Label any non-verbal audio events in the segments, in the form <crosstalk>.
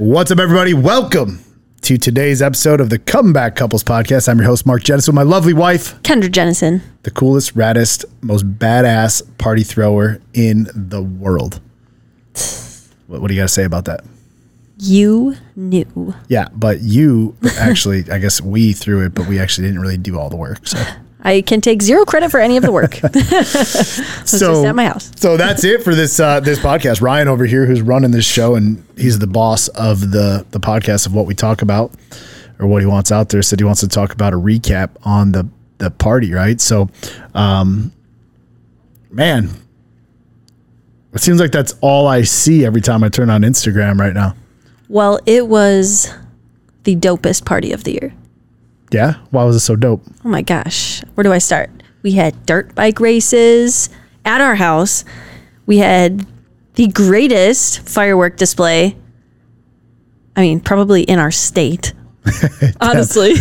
What's up, everybody? Welcome to today's episode of the Comeback Couples Podcast. I'm your host, Mark Jennison, with my lovely wife, Kendra Jennison. the coolest, raddest, most badass party thrower in the world. What, what do you got to say about that? You knew. Yeah, but you actually, I guess we threw it, but we actually didn't really do all the work. So, I can take zero credit for any of the work. <laughs> <laughs> just at my house. so that's it for this uh, this podcast. Ryan over here, who's running this show, and he's the boss of the the podcast of what we talk about or what he wants out there. Said he wants to talk about a recap on the the party, right? So, um, man, it seems like that's all I see every time I turn on Instagram right now. Well, it was the dopest party of the year. Yeah, why was it so dope? Oh my gosh. Where do I start? We had dirt bike races at our house. We had the greatest firework display. I mean, probably in our state. <laughs> Honestly,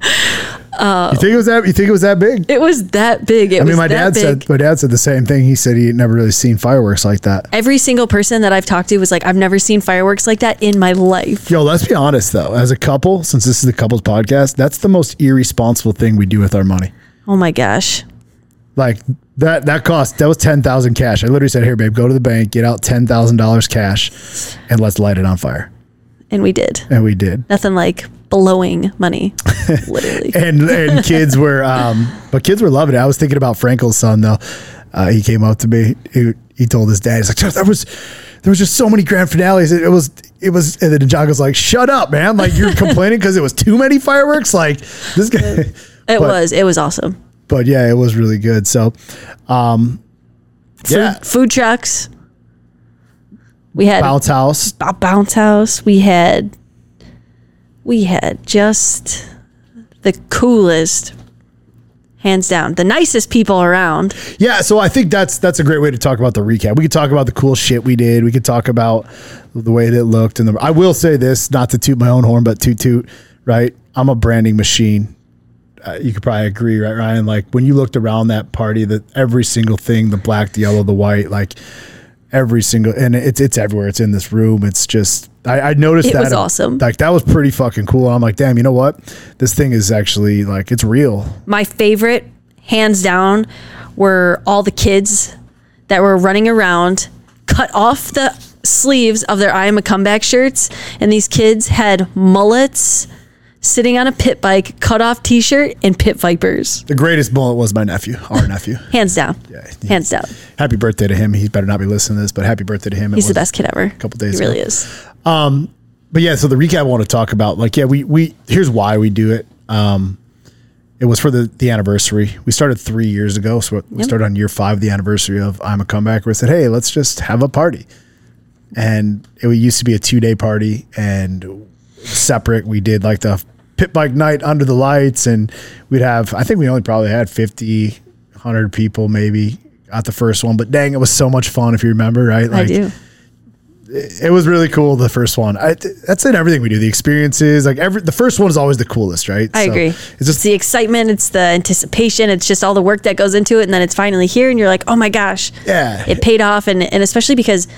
<laughs> Uh, you think it was that? You think it was that big? it was that big. It I mean, my dad big. said my dad said the same thing. He said he had never really seen fireworks like that. Every single person that I've talked to was like, I've never seen fireworks like that in my life. Yo, let's be honest though. As a couple, since this is the couples podcast, that's the most irresponsible thing we do with our money. Oh my gosh. Like that that cost that was ten thousand cash. I literally said, "Here, babe, go to the bank, get out ten thousand dollars cash, and let's light it on fire." And we did. And we did. Nothing like blowing money, <laughs> literally. And and kids were, um, but kids were loving it. I was thinking about Frankel's son though. Uh, he came up to me. He, he told his dad, "He's like, there was." There was just so many grand finales. It, it was, it was, and then John goes like, "Shut up, man! Like you're <laughs> complaining because it was too many fireworks. Like this guy." It <laughs> But- was. It was awesome. but yeah, it was really good. So, um, Food, yeah, food trucks. We had bounce house. bounce house. We had we had just the coolest hands down. The nicest people around. Yeah, so I think that's that's a great way to talk about the recap. We could talk about the cool shit we did. We could talk about the way that it looked. And the, I will say this, not to toot my own horn, but toot toot. Right, I'm a branding machine. Uh, you could probably agree, right, Ryan? Like when you looked around that party, that every single thing, the black, the yellow, the white, like every single, and it's it's everywhere. It's in this room. It's just I, I noticed It that was awesome. Like that was pretty fucking cool. I'm like, damn, you know what? This thing is actually like it's real. My favorite, hands down, were all the kids that were running around, cut off the sleeves of their I am a comeback shirts, and these kids had mullets sitting on a pit bike, cut off t shirt, and pit vipers. The greatest bullet was my nephew, our nephew. <laughs> Hands down. Yeah. Hands down. happy birthday to him. He better not be listening to this, but happy birthday to him. It He's the was- best kid ever. A couple days He really ago. is. But yeah, so the recap I want to talk about, like, yeah, we we here's why we do it. Um, it was for the the anniversary. We started three years ago, so we started on year five, the anniversary of I'm a comeback. We said, hey, let's just have a party, and it used to be a two day party and separate. We did like the pit bike night under the lights, and we'd have. I think we only probably had 50, 100 people maybe at the first one, but dang, it was so much fun if you remember, right? I do. it was really cool the first one I, that's in everything we do the experiences like every the first one is always the coolest right I So agree. it's It's the excitement, it's the anticipation, it's just all the work that goes into it, and then it's finally here, and you're like, oh my gosh, Yeah. it paid off, and and especially because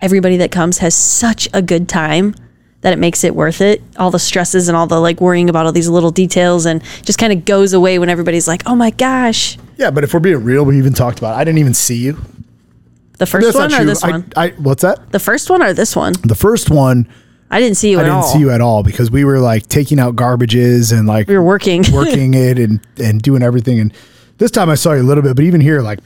everybody that comes has such a good time that it makes it worth it. All the stresses and all the like worrying about all these little details, and just kind of goes away when everybody's like, oh my gosh, yeah but if we're being real we even talked about it. i didn't even see you the first one or true. this I, one? I what's that the first one or this one? the first one I didn't see you i at didn't all. see you at all because we were like taking out garbages and like we were working. <laughs> working it and and doing everything and this time i saw you a little bit but even here like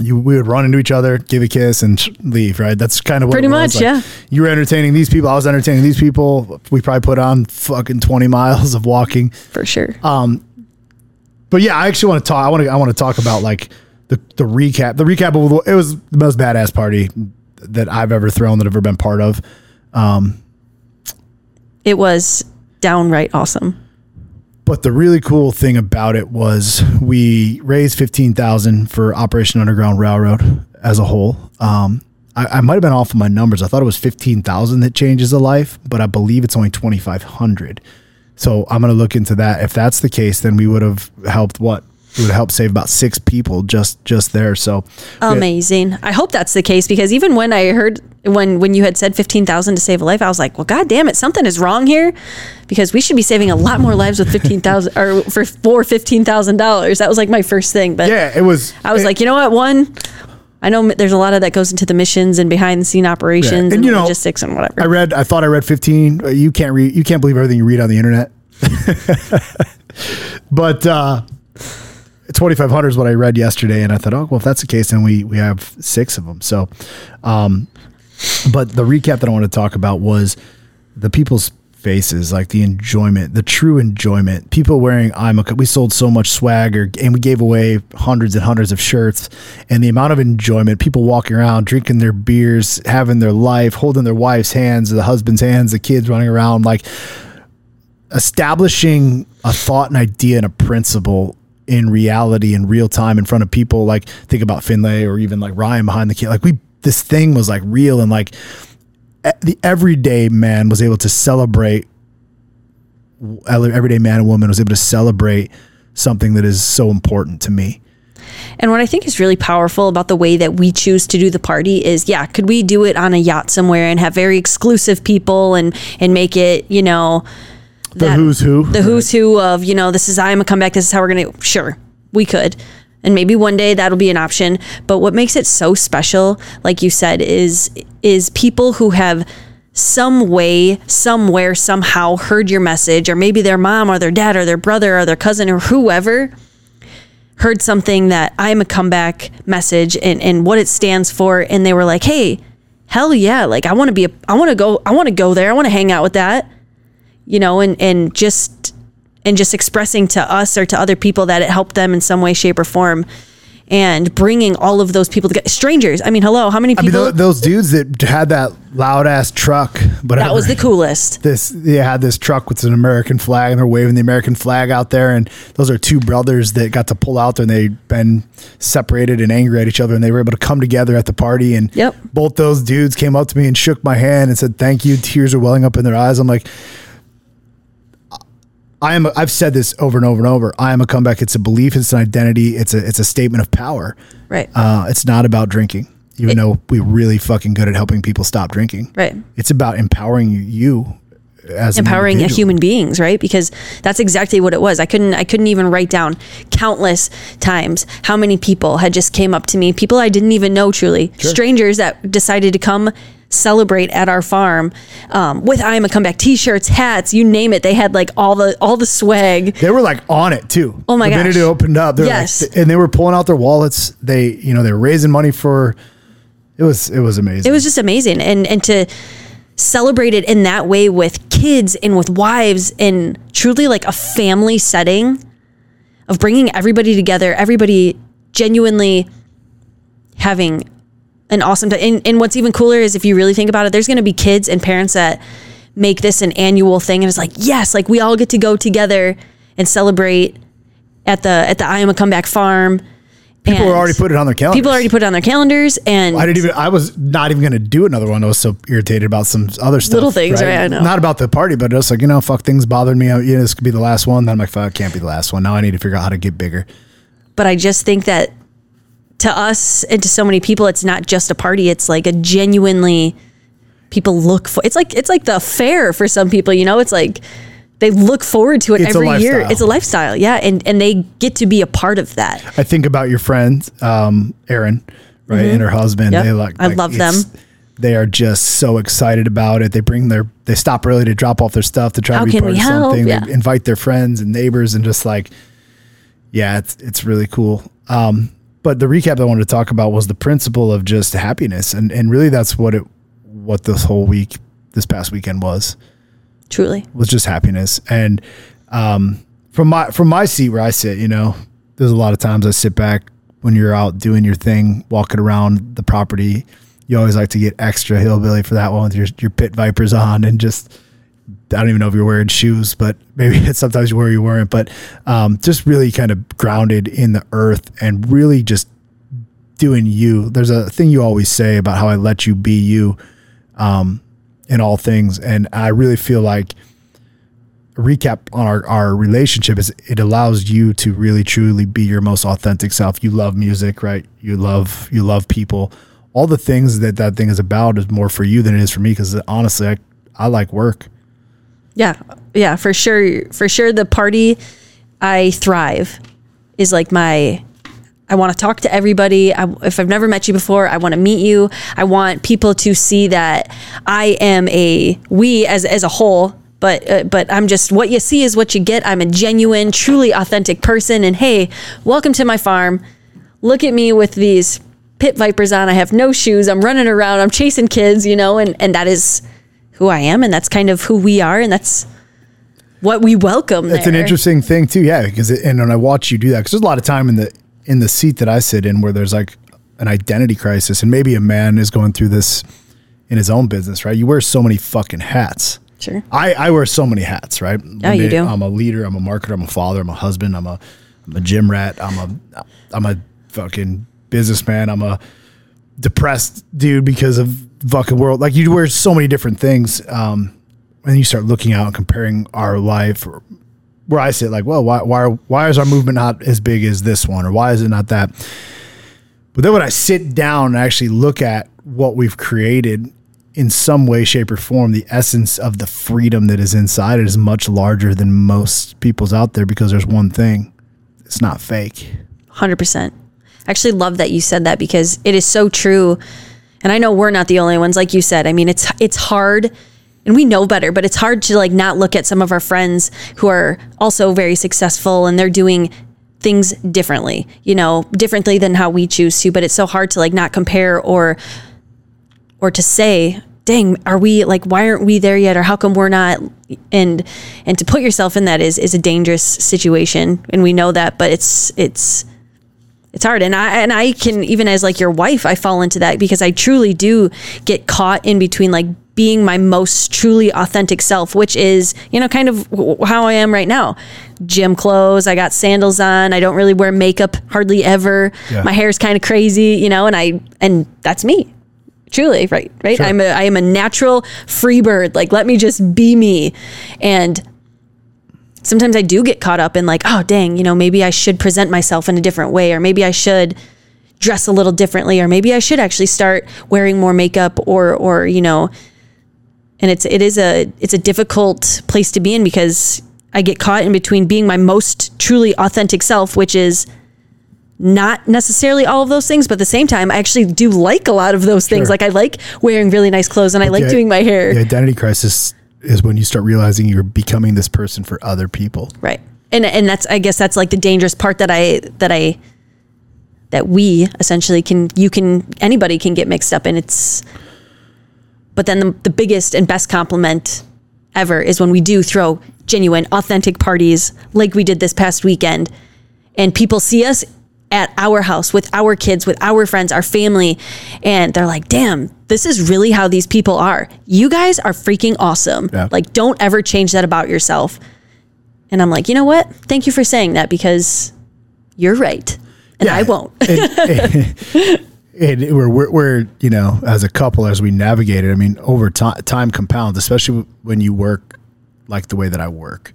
you, we would run into each other, give a kiss, and leave. Right? That's kind of what Pretty much, yeah. You were entertaining these people. I was entertaining these people. We probably put on fucking twenty <laughs> miles of walking. for sure. Um, but yeah, I actually want to talk. I want to. I want to talk about like the the recap. The recap of it was the most badass party that I've ever thrown that I've ever been part of. Um, it was downright awesome. But the really cool thing about it was we raised fifteen thousand for Operation Underground Railroad as a whole. Um, I, I might have been off of my numbers. I thought it was fifteen thousand that changes a life, but I believe it's only twenty five hundred. So I'm going to look into that. If that's the case, then we would have helped what it would help save about six people just just there. So we Amazing. I hope that's the case because even when I heard when when you had said 15,000 to save a life, I was like, well, god damn it, something is wrong here because we should be saving a lot more lives with 15,000 or for for $15,000. That was like my first thing, but Yeah, it was. I was it- like, you know what? One, I know there's a lot of that goes into the missions and behind the scene operations And, and, you know, logistics and whatever. I read. I thought I read fifteen. Uh, You can't read. You can't believe everything you read on the internet. <laughs> but uh, twenty five hundred is what I read yesterday, and I thought, oh well, if that's the case, then we we have six of them. So, um, but the recap that I want to talk about was the people's faces, like the enjoyment, the true enjoyment. People wearing I'm a. We sold so much swagger, and we gave away hundreds and hundreds of shirts, and the amount of enjoyment. People walking around, drinking their beers, having their life, holding their wife's hands, the husband's hands, the kids running around, like establishing a thought, an idea, and a principle in reality in real time in front of people. Like think about Finlay or even like Ryan behind the kid. Like we, this thing was like real and like the everyday man was able to celebrate. Everyday man and woman was able to celebrate something that is so important to me. And what I think is really powerful about the way that we choose to do the party is, yeah, could we do it on a yacht somewhere and have very exclusive people and and make it, you know, The who's who. the who's who of, you know, this is I'm a comeback, this is how we're gonna sure, we could. And maybe one day that'll be an option. But what makes it so special, like you said, is is people who have some way, somewhere, somehow heard your message, or maybe their mom or their dad or their brother or their cousin or whoever heard something that I'm a comeback message and, and what it stands for. And they were like, hey, hell yeah. Like I want to be, a, I want to go, I want to go there. I want to hang out with that, you know, and, and just, and just expressing to us or to other people that it helped them in some way, shape or form and bringing all of those people together. Strangers. I mean, hello, how many I mean, people? those dudes that had that loud ass truck, but that was the coolest. this they had this truck with an American flag and they're waving the American flag out there and those are two brothers that got to pull out there and they'd been separated and angry at each other and they were able to come together at the party and Yep. both those dudes came up to me and shook my hand and said thank you tears are welling up in their eyes I'm like I am a, I've said this over and over and over. I am a comeback. It's a belief. It's an identity. It's a it's a statement of power. Right. uh, it's not about drinking even though we're really fucking good at helping people stop drinking. Right. it's about empowering you as empowering a human beings right? Because that's exactly what it was. I couldn't i couldn't even write down countless times how many people had just came up to me people i didn't even know truly strangers that decided to come celebrate at our farm um, with i am a comeback t-shirts hats you name it they had like all the all the swag They were like on it too. Oh my the minute gosh. it opened up, Yes. like, and they were pulling out their wallets. They, you know, they were raising money for. It was it was amazing. it was just amazing and and to celebrate it in that way with kids and with wives and truly like a family setting of bringing everybody together everybody genuinely having an awesome time and, and what's even cooler is if you really think about it there's going to be kids and parents that make this an annual thing and it's like yes like we all get to go together and celebrate at the at the I am a comeback farm people and already put it on their calendars. people already put it on their calendars and I didn't even. I was not even going to do another one. I was so irritated about some other stuff. Little things, right? I know. Not about the party, but just like you know, fuck things bothered me. Uh, You know, this could be the last one. Then I'm like, fuck, it can't be the last one. Now I need to figure out how to get bigger. but I just think that to us and to so many people, it's not just a party. It's like a genuinely people look for. It's like it's like the fair for some people. You know, it's like they look forward to it It's every year. It's a lifestyle, yeah, and and they get to be a part of that. I think about your friend, um, Erin, right, and her husband. Mm-hmm. Yep. They like, I love them. They are just so excited about it. They bring their, they stop early to drop off their stuff to try How to be part of help? something. Yeah. They invite their friends and neighbors and just like, yeah, it's it's really cool. Um, but the recap I wanted to talk about was the principle of just happiness, and and really that's what it, what this whole week, this past weekend was Truly, was just happiness. And um, from my from my seat where I sit, you know, there's a lot of times I sit back when you're out doing your thing, walking around the property. You always like to get extra hillbilly for that one with your your pit vipers on and just. I don't even know if you're wearing shoes, but <laughs> maybe it's sometimes you wear you weren't. But um, just really kind of grounded in the earth and really just doing you. There's a thing you always say about how I let you be you um, in all things, and I really feel like a recap on our, our relationship is it allows you to really truly be your most authentic self. You love music, right? You love you love people. all the things that that thing is about is more for you than it is for me because honestly, I I like work. Yeah, yeah, for sure. For sure, the party I thrive is like my. I want to talk to everybody. I, if I've never met you before, I want to meet you. I want people to see that I am a we as as a whole. But uh, but I'm just what you see is what you get. I'm a genuine, truly authentic person. And hey, welcome to my farm. Look at me with these pit vipers on. I have no shoes. I'm running around. I'm chasing kids. You know, and and that is who I am, and that's kind of who we are, and that's what we welcome. That's there. an interesting thing too, yeah. Because it, and when I watch you do that, because there's a lot of time in the in the seat that I sit in where there's like an identity crisis, and maybe a man is going through this in his own business, right? You wear so many fucking hats. Sure. I, I wear so many hats, right? Oh, you do. I'm a leader. I'm a marketer. I'm a father. I'm a husband. I'm a I'm a gym rat. I'm a I'm a fucking businessman. I'm a depressed dude because of fucking world. Like you wear so many different things. Um, and you start looking out and comparing our life or where I sit like, well, why, why, why is our movement not as big as this one? Or why is it not that? But then when I sit down and actually look at what we've created in some way, shape, or form, the essence of the freedom that is inside it is much larger than most people's out there because there's one thing it's not fake. 100%. I actually love that you said that because it is so true. And I know we're not the only ones like you said. I mean, it's it's hard and we know better, but it's hard to like not look at some of our friends who are also very successful and they're doing things differently, you know, differently than how we choose to, but it's so hard to like not compare or or to say, dang, are we like why aren't we there yet? Or how come we're not? And and to put yourself in that is is a dangerous situation and we know that, but it's it's it's hard. And i and i can even as like your wife i fall into that because i truly do get caught in between like being my most truly authentic self which is you know kind of how i am right now. Gym clothes i got sandals on i don't really wear makeup hardly ever. Yeah. my hair's kind of crazy you know and i and that's me. Truly right right? Sure. i'm a i am a natural free bird. Like let me just be me. And sometimes I do get caught up in like, oh, dang, you know, maybe I should present myself in a different way, or maybe I should dress a little differently, or maybe I should actually start wearing more makeup, or, or you know, and it's it is a it's a difficult place to be in because I get caught in between being my most truly authentic self, which is not necessarily all of those things, but at the same time, I actually do like a lot of those things. Like I like wearing really nice clothes and I like the- doing my hair. The identity crisis is when you start realizing you're becoming this person for other people. Right. And and that's I guess that's like the dangerous part that I that I that we essentially can you can anybody can get mixed up in it's but then the, the biggest and best compliment ever is when we do throw genuine authentic parties like we did this past weekend and people see us at our house with our kids with our friends our family and they're like damn this is really how these people are. You guys are freaking awesome. Yeah. like don't ever change that about yourself. And i'm like you know what? Thank you for saying that because you're right and i won't. <laughs> And we're, we're, we're you know as a couple as we navigate it i mean over time time compounds especially when you work like the way that i work.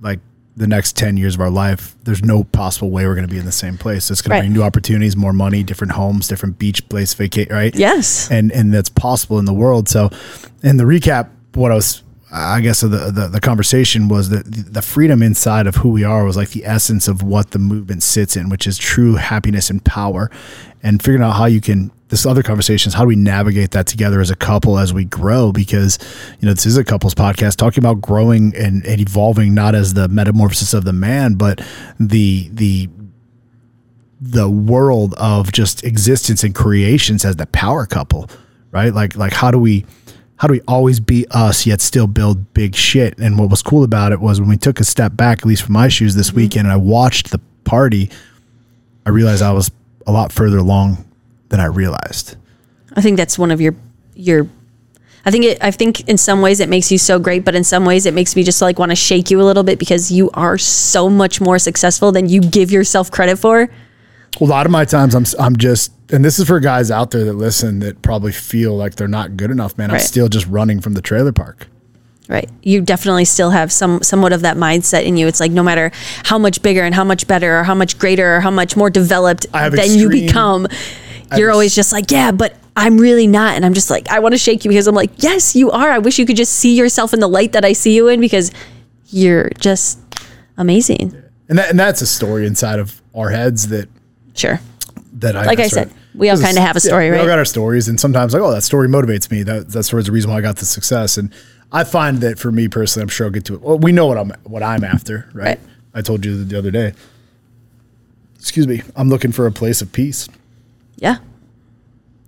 Like the next 10 years of our life there's no possible way we're going to be in the same place it's going Right. to bring new opportunities more money different homes different beach place vacate right yes and and that's possible in the world. So, in the recap, what I was, I guess, of the the, the conversation was that the, the freedom inside of who we are was like the essence of what the movement sits in, which is true happiness and power, and figuring out how you can. This other conversation is how do we navigate that together as a couple as we grow? Because you know this is a couples podcast talking about growing and, and evolving, not as the metamorphosis of the man, but the the the world of just existence and creations as the power couple, right? Like like how do we how do we always be us yet still build big shit? And what was cool about it was when we took a step back, at least from my shoes this mm-hmm. weekend, and I watched the party, I realized I was a lot further along than I realized. I think that's one of your your I think it I think in some ways it makes you so great, but in some ways it makes me just like want to shake you a little bit because you are so much more successful than you give yourself credit for. A lot of my times I'm I'm just and this is for guys out there that listen that probably feel like they're not good enough, man. I'm still just running from the trailer park. Right. You definitely still have some somewhat of that mindset in you. It's like no matter how much bigger and how much better or how much greater or how much more developed than you become, you're always just like, yeah, but I'm really not. And I'm just like, I want to shake you because I'm like, yes, you are. I wish you could just see yourself in the light that I see you in because you're just amazing. And that and that's a story inside of our heads that Sure. that I Like I said, we all kinda have a story, right? we all got our stories, and sometimes like, oh, that story motivates me. That that story's the reason why I got the success. And I find that for me personally, I'm sure I'll get to it. Well, we know what I'm what I'm after, right? Right. I told you the other day. Excuse me. I'm looking for a place of peace. Yeah.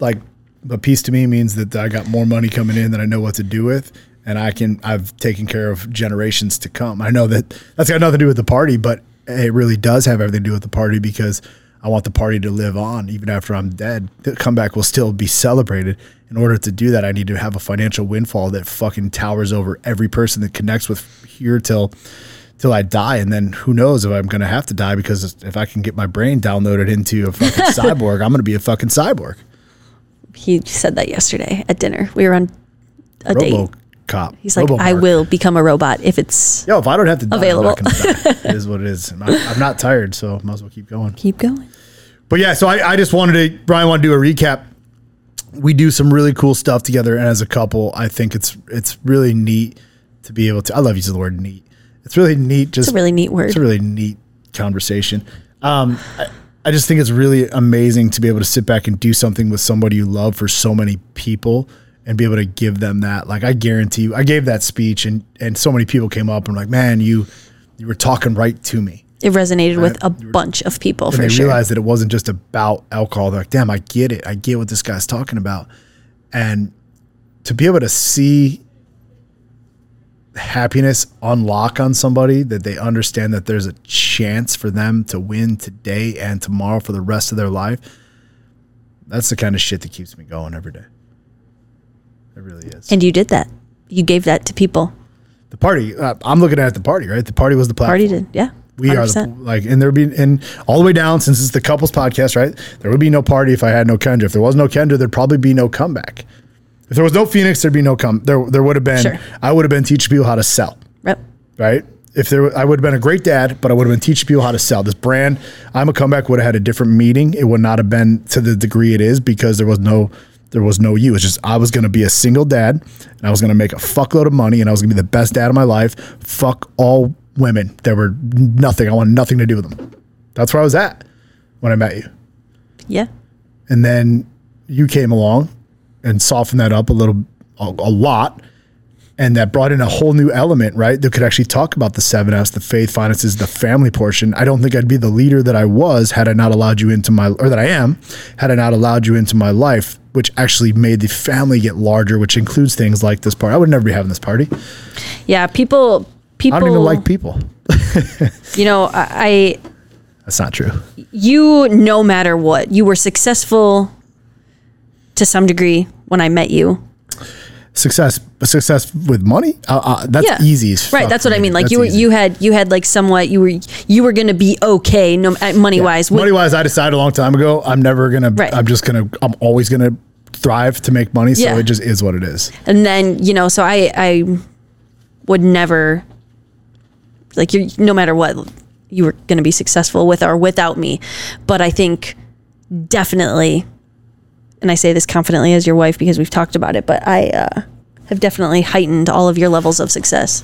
Like, but peace to me means that I got more money coming in that I know what to do with, and I can. I've taken care of generations to come. I know that that's got nothing to do with the party, but it really does have everything to do with the party because I want the party to live on even after I'm dead. The comeback will still be celebrated. In order to do that, I need to have a financial windfall that fucking towers over every person that connects with here till till I die, and then who knows if I'm gonna have to die because if I can get my brain downloaded into a fucking <laughs> cyborg, I'm gonna be a fucking cyborg. He said that yesterday at dinner. We were on a date. RoboCop. He's like, I will become a robot if it's Yo, if I don't have to die, Available. Die. <laughs> it is what it is. I'm not, I'm not tired, so might as well keep going. keep going. But yeah, so I, I just wanted to, Brian, want to do a recap. We do some really cool stuff together, and as a couple, I think it's it's really neat to be able to. I love using the word neat. It's really neat. Just It's a really neat word. It's a really neat conversation. Um, I, I just think it's really amazing to be able to sit back and do something with somebody you love for so many people and be able to give them that. Like I guarantee you, I gave that speech and and so many people came up and were like, man, you you were talking right to me. It resonated with a bunch of people And for they sure. realized that it wasn't just about alcohol. They're like, damn, I get it. I get what this guy's talking about. And to be able to see happiness unlock on somebody that they understand that there's a chance for them to win today and tomorrow for the rest of their life, that's the kind of shit that keeps me going every day. It really is. and you did that. You gave that to people. the party, uh, I'm looking at the party, right? The party was the platform. Party did. Yeah. We are the, like, and there'd be, and all the way down since it's the couples podcast, right? There would be no party if I had no Kendra. If there was no Kendra, there'd probably be no comeback. If there was no Phoenix, there'd be no come. There, there would have been. Sure. I would have been teaching people how to sell, Yep. right? If there, I would have been a great dad, but I would have been teaching people how to sell. This brand, I'm a comeback, would have had a different meaning. It would not have been to the degree it is because there was no, there was no you. It's just I was going to be a single dad, and I was going to make a fuckload of money, and I was going to be the best dad of my life. Fuck all women. There were nothing. I wanted nothing to do with them. That's where I was at when I met you. Yeah. And then you came along and softened that up a little, a, a lot. And that brought in a whole new element, right? That could actually talk about the seven F's, the faith, finances, the family portion. I don't think I'd be the leader that I was had I not allowed you into my, or that I am, had I not allowed you into my life, which actually made the family get larger, which includes things like this party. I would never be having this party. Yeah. People, people, I don't even like people. <laughs> you know, I, That's not true. You, no matter what, you were successful to some degree when I met you. Success, success with money. Uh, uh, that's Yeah. easy. Right, that's what I mean. Like That's you were, easy. you had, you had like somewhat, you were, you were going to be okay, no money wise. money wise, I decided a long time ago. I'm never gonna. Right. I'm just gonna. I'm always gonna thrive to make money. So Yeah. it just is what it is. and then you know, so I, I would never, like you, no matter what, you were going to be successful with or without me. But I think definitely, and I say this confidently as your wife because we've talked about it, but I uh, have definitely heightened all of your levels of success,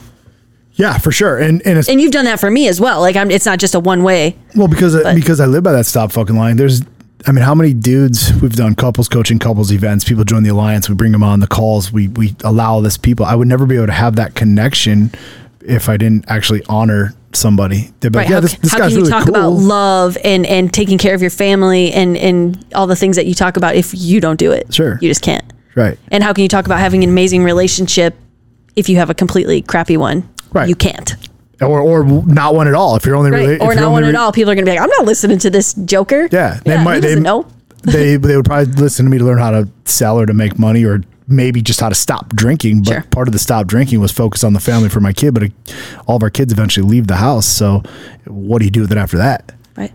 Yeah, for sure. And and it's and you've done that for me as well. Like I'm, it's not just a one way. well because because I live by that stop fucking line. There's. I mean, how many dudes we've done couples coaching, couples events? People join the alliance. We bring them on the calls. We we allow this people. I would never be able to have that connection if I didn't actually honor somebody. They'd be like, Right. yeah, how this, this how guy's can you really talk cool. about love and, and taking care of your family and, and all the things that you talk about if you don't do it? Sure. You just can't. right. And how can you talk about having an amazing relationship if you have a completely crappy one? Right. You can't. Or or not one at all. If you're only Right. really, or not one re- at all. People are going to be like, I'm not listening to this joker. Yeah, They yeah he doesn't know. <laughs> they they would probably listen to me to learn how to sell or to make money or maybe just how to stop drinking. But Sure. part of the stop drinking was focus on the family for my kid. But uh, all of our kids eventually leave the house. So what do you do with it after that? Right.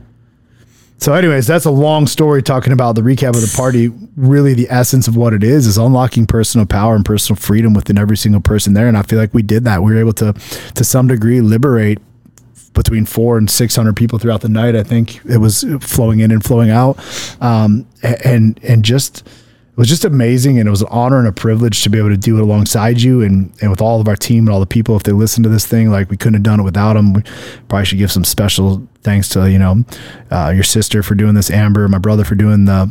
So, anyways, that's a long story talking about the recap of the party. Really, the essence of what it is is unlocking personal power and personal freedom within every single person there. And I feel like we did that. We were able to, to some degree, liberate between four and six hundred people throughout the night. I think it was flowing in and flowing out, um, and and just it was just amazing and it was an honor and a privilege to be able to do it alongside you and, and with all of our team and all the people. If they listen to this thing like we couldn't have done it without them we probably should give some special thanks to you know uh, your sister for doing this amber my brother for doing the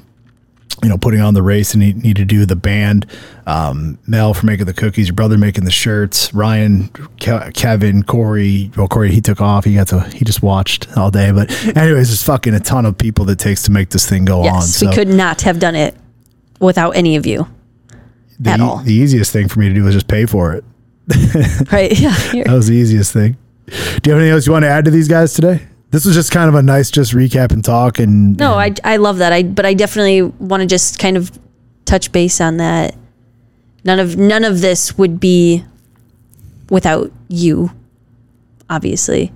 you know putting on the race and need, need to do the band. Um, mel for making the cookies your brother making the shirts ryan Ke- kevin corey well corey he took off. He got to he just watched all day. But anyways there's fucking a ton of people that takes to make this thing go on Yes, we could not have done it without any of you. the, at all. the easiest thing for me to do was just pay for it. <laughs> Right? Yeah. That was the easiest thing. Do you have anything else you want to add to these guys today? This was just kind of a nice just recap and talk and No, I, I love that. I but I definitely want to just kind of touch base on that. None of none of this would be without you, obviously.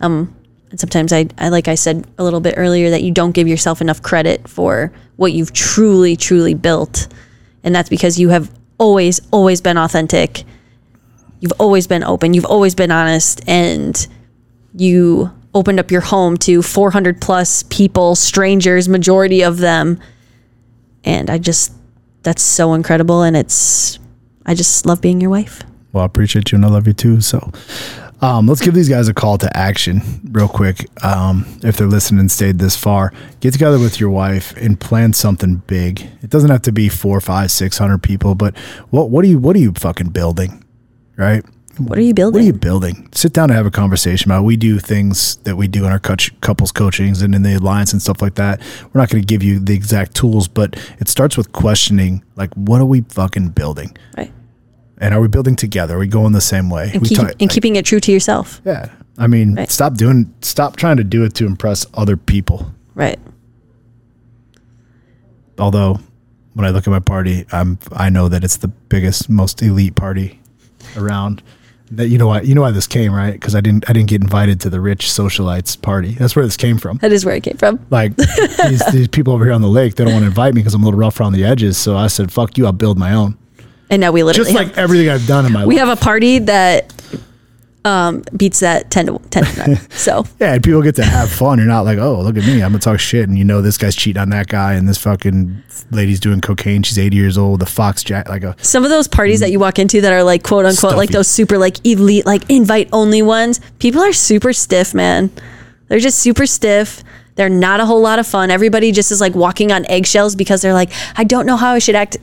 Um, and sometimes I, I like I said a little bit earlier that you don't give yourself enough credit for what you've truly truly built, and that's because you have always always been authentic. You've always been open. You've always been honest, and you opened up your home to 400 plus people, strangers, majority of them. And I just, that's so incredible. And it's, I just love being your wife. well, I appreciate you and I love you too. So um, let's give these guys a call to action real quick. Um, if they're listening and stayed this far, get together with your wife and plan something big. It doesn't have to be four, five, six hundred people, but what what are you what are you fucking building? Right? What are you building? What are you building? Sit down and have a conversation about. It. We do things that we do in our couples coachings and in the alliance and stuff like that. We're not going to give you the exact tools, but it starts with questioning, like, what are we fucking building? right. And are we building together? Are we going the same way? And, keep, talk- and like, keeping it true to yourself. yeah. I mean, Right. stop doing, stop trying to do it to impress other people. Right. Although, when I look at my party, I'm I know that it's the biggest, most elite party around. That you know why you know why this came right because I didn't I didn't get invited to the rich socialites party. That's where this came from. That is where it came from. Like these, <laughs> these people over here on the lake, they don't want to invite me because I'm a little rough around the edges. So I said, "Fuck you, I'll build my own." And now we literally Just have, like everything I've done in my we life. We have a party that um, beats that 10 to 10 to 9. <laughs> So Yeah, and people get to have fun. You're not like, oh, look at me. I'm gonna talk shit, and you know this guy's cheating on that guy, and this fucking lady's doing cocaine. She's 80 years old. The fox jack, like a some of those parties that you walk into that are like quote unquote like those super like elite like invite only ones people are super stiff man they're just super stiff they're not a whole lot of fun everybody just is like walking on eggshells because they're like i don't know how i should act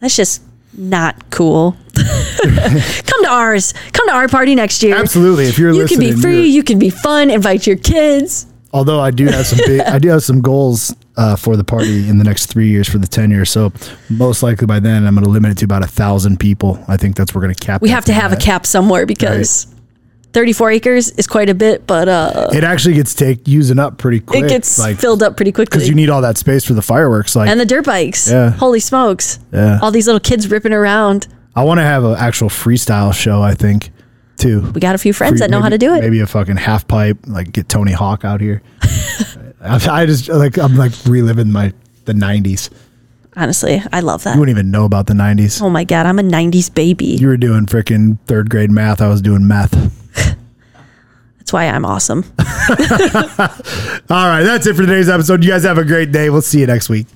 that's just not cool <laughs> come to ours come to our party next year absolutely. If you're you can be free you're- can be fun invite your kids although I do have some big, I do have some goals uh, for the party in the next three years for the 10 years. So most likely by then, I'm going to limit it to about a thousand people. I think that's we're going to cap. we have to have a cap somewhere because 34 acres is quite a bit but uh It actually gets take using up pretty quick. it gets like filled up pretty quickly because you need all that space for the fireworks. Like and the dirt bikes. Yeah. Holy smokes. Yeah. All these little kids ripping around. I want to have an actual freestyle show. I think too. We got a few friends Free- that know how to do it. Maybe a fucking half pipe. Like get Tony Hawk out here. <laughs> I, I just like I'm like reliving my the 90s. Honestly, I love that. You wouldn't even know about the 90s. Oh my God, I'm a 90s baby. You were doing freaking third grade math. I was doing meth. <laughs> That's why I'm awesome. <laughs> All right, that's it for today's episode. You guys have a great day. We'll see you next week.